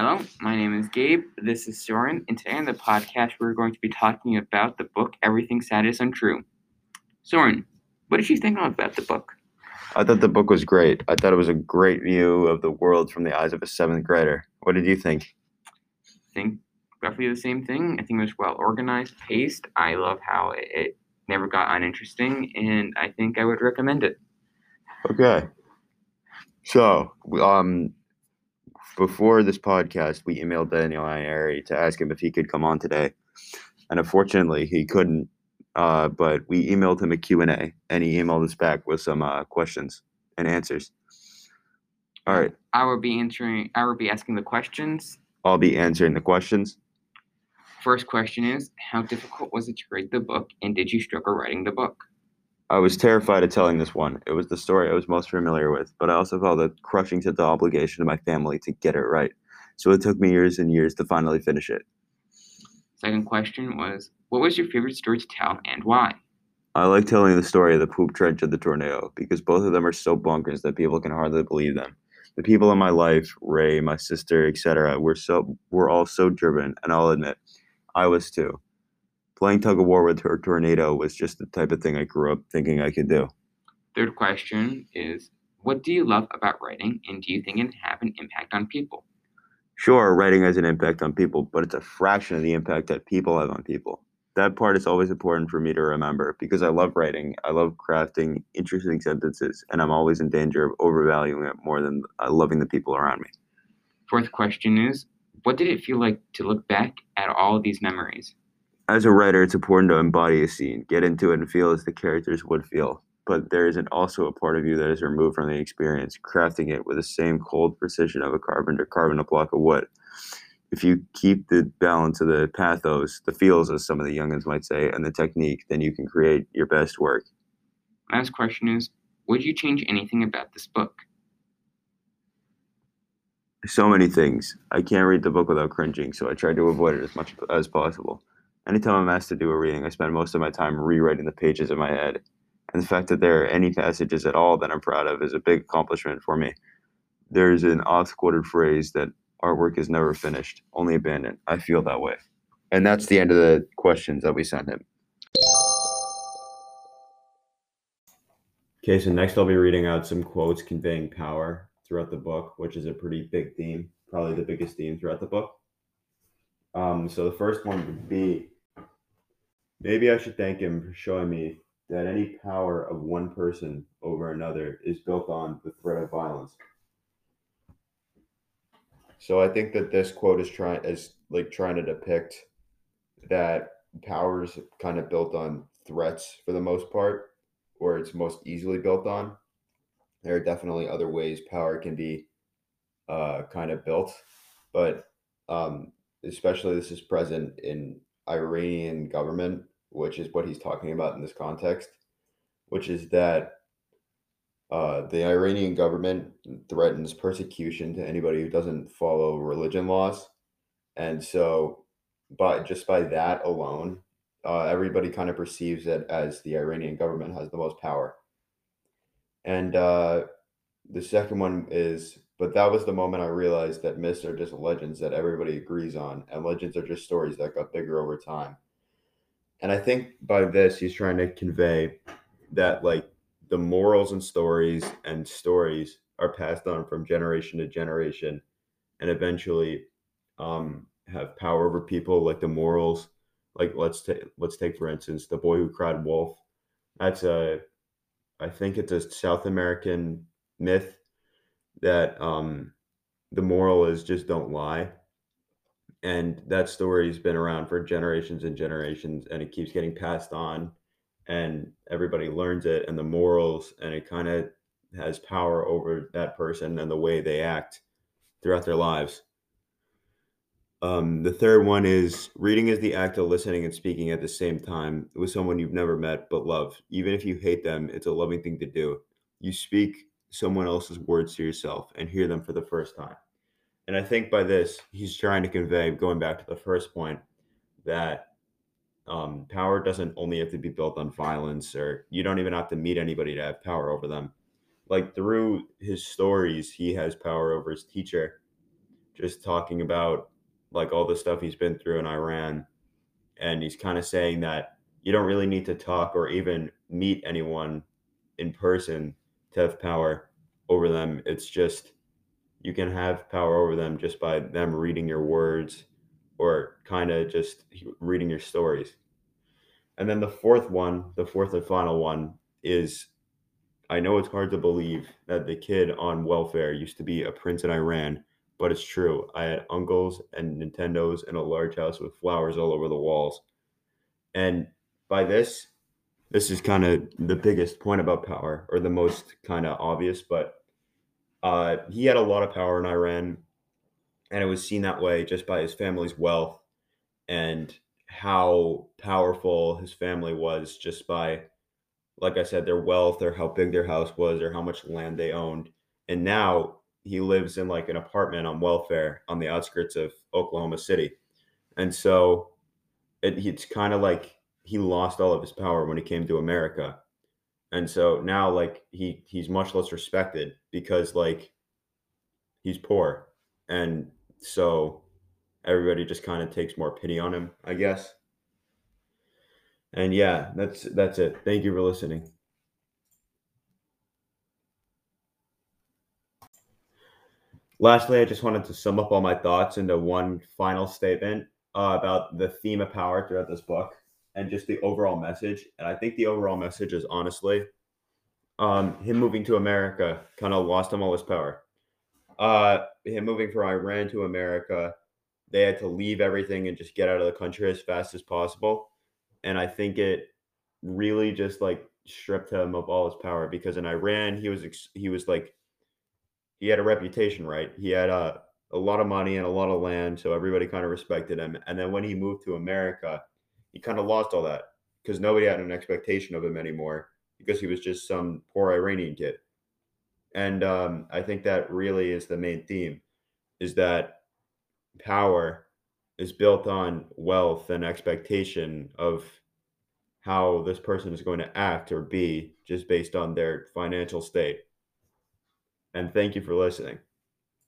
Hello, my name is Gabe. This is Soren, and today on the podcast we're going to be talking about the book Everything Sad is Untrue. Soren, what did you think about the book? I thought the book was great. I thought it was a great view of the world from the eyes of a seventh grader. What did you think? I think roughly the same thing. I think it was well organized, paced. I love how it, it never got uninteresting, and I think I would recommend it. Okay. So, um, before this podcast, we emailed Daniel Nayeri to ask him if he could come on today, and unfortunately, he couldn't. Uh, but we emailed him a Q&A, and he emailed us back with some uh, questions and answers. All right, I will be answering. I will be asking the questions. I'll be answering the questions. First question is: How difficult was it to write the book, and did you struggle writing the book? I was terrified of telling this one. It was the story I was most familiar with, but I also felt a crushing sense of obligation to my family to get it right. So it took me years and years to finally finish it. Second question was: What was your favorite story to tell, and why? I like telling the story of the poop trench and the tornado because both of them are so bonkers that people can hardly believe them. The people in my life, Ray, my sister, etc., were so were all so driven, and I'll admit, I was too. Playing tug of war with her tornado was just the type of thing I grew up thinking I could do. Third question is: What do you love about writing, and do you think it can have an impact on people? Sure, writing has an impact on people, but it's a fraction of the impact that people have on people. That part is always important for me to remember because I love writing. I love crafting interesting sentences, and I'm always in danger of overvaluing it more than uh, loving the people around me. Fourth question is: What did it feel like to look back at all of these memories? As a writer, it's important to embody a scene, get into it, and feel as the characters would feel. But there isn't also a part of you that is removed from the experience, crafting it with the same cold precision of a carpenter carving a block of wood. If you keep the balance of the pathos, the feels, as some of the youngins might say, and the technique, then you can create your best work. Last question is: Would you change anything about this book? So many things. I can't read the book without cringing, so I tried to avoid it as much as possible. Anytime I'm asked to do a reading, I spend most of my time rewriting the pages in my head. And the fact that there are any passages at all that I'm proud of is a big accomplishment for me. There's an oft quoted phrase that artwork is never finished, only abandoned. I feel that way. And that's the end of the questions that we sent him. Okay, so next I'll be reading out some quotes conveying power throughout the book, which is a pretty big theme, probably the biggest theme throughout the book. Um, so the first one would be maybe I should thank him for showing me that any power of one person over another is built on the threat of violence. So I think that this quote is trying is like trying to depict that power is kind of built on threats for the most part, or it's most easily built on. There are definitely other ways power can be uh, kind of built, but um, especially this is present in Iranian government, which is what he's talking about in this context, which is that uh, the Iranian government threatens persecution to anybody who doesn't follow religion laws, and so, by just by that alone, uh, everybody kind of perceives it as the Iranian government has the most power. And uh, the second one is, but that was the moment I realized that myths are just legends that everybody agrees on, and legends are just stories that got bigger over time. And I think by this, he's trying to convey that, like, the morals and stories and stories are passed on from generation to generation and eventually um, have power over people like the morals like let's take let's take for instance the boy who cried wolf that's a i think it's a south american myth that um, the moral is just don't lie. And that story's been around for generations and generations and it keeps getting passed on and everybody learns it and the morals and it kind of has power over that person and the way they act throughout their lives. Um, the third one is reading is the act of listening and speaking at the same time with someone you've never met but love. Even if you hate them it's a loving thing to do. You speak someone else's words to yourself and hear them for the first time and i think by this he's trying to convey going back to the first point that um, power doesn't only have to be built on violence, or you don't even have to meet anybody to have power over them. Like through his stories, he has power over his teacher, just talking about like all the stuff he's been through in Iran. And he's kind of saying that you don't really need to talk or even meet anyone in person to have power over them. It's just you can have power over them just by them reading your words or kind of just reading your stories. And then the fourth one, the fourth and final one is I know it's hard to believe that the kid on welfare used to be a prince in Iran, but it's true. I had uncles and Nintendos and a large house with flowers all over the walls. And by this, this is kind of the biggest point about power, or the most kind of obvious, but uh, he had a lot of power in Iran, and it was seen that way just by his family's wealth and how powerful his family was just by, like I said, their wealth or how big their house was or how much land they owned. And now he lives in like an apartment on welfare on the outskirts of Oklahoma City. And so it, it's kind of like he lost all of his power when he came to America. And so now like he he's much less respected because like he's poor. And so everybody just kind of takes more pity on him, I guess. And yeah, that's that's it. Thank you for listening. Lastly, I just wanted to sum up all my thoughts into one final statement uh, about the theme of power throughout this book and just the overall message. And I think the overall message is honestly um, him moving to America kind of lost him all his power. Uh, him moving from Iran to America, they had to leave everything and just get out of the country as fast as possible. And I think it really just like stripped him of all his power because in Iran he was he was like he had a reputation, right? He had a, a lot of money and a lot of land, so everybody kind of respected him. And then when he moved to America, he kind of lost all that because nobody had an expectation of him anymore because he was just some poor Iranian kid. And um, I think that really is the main theme is that power is built on wealth and expectation of how this person is going to act or be just based on their financial state and thank you for listening.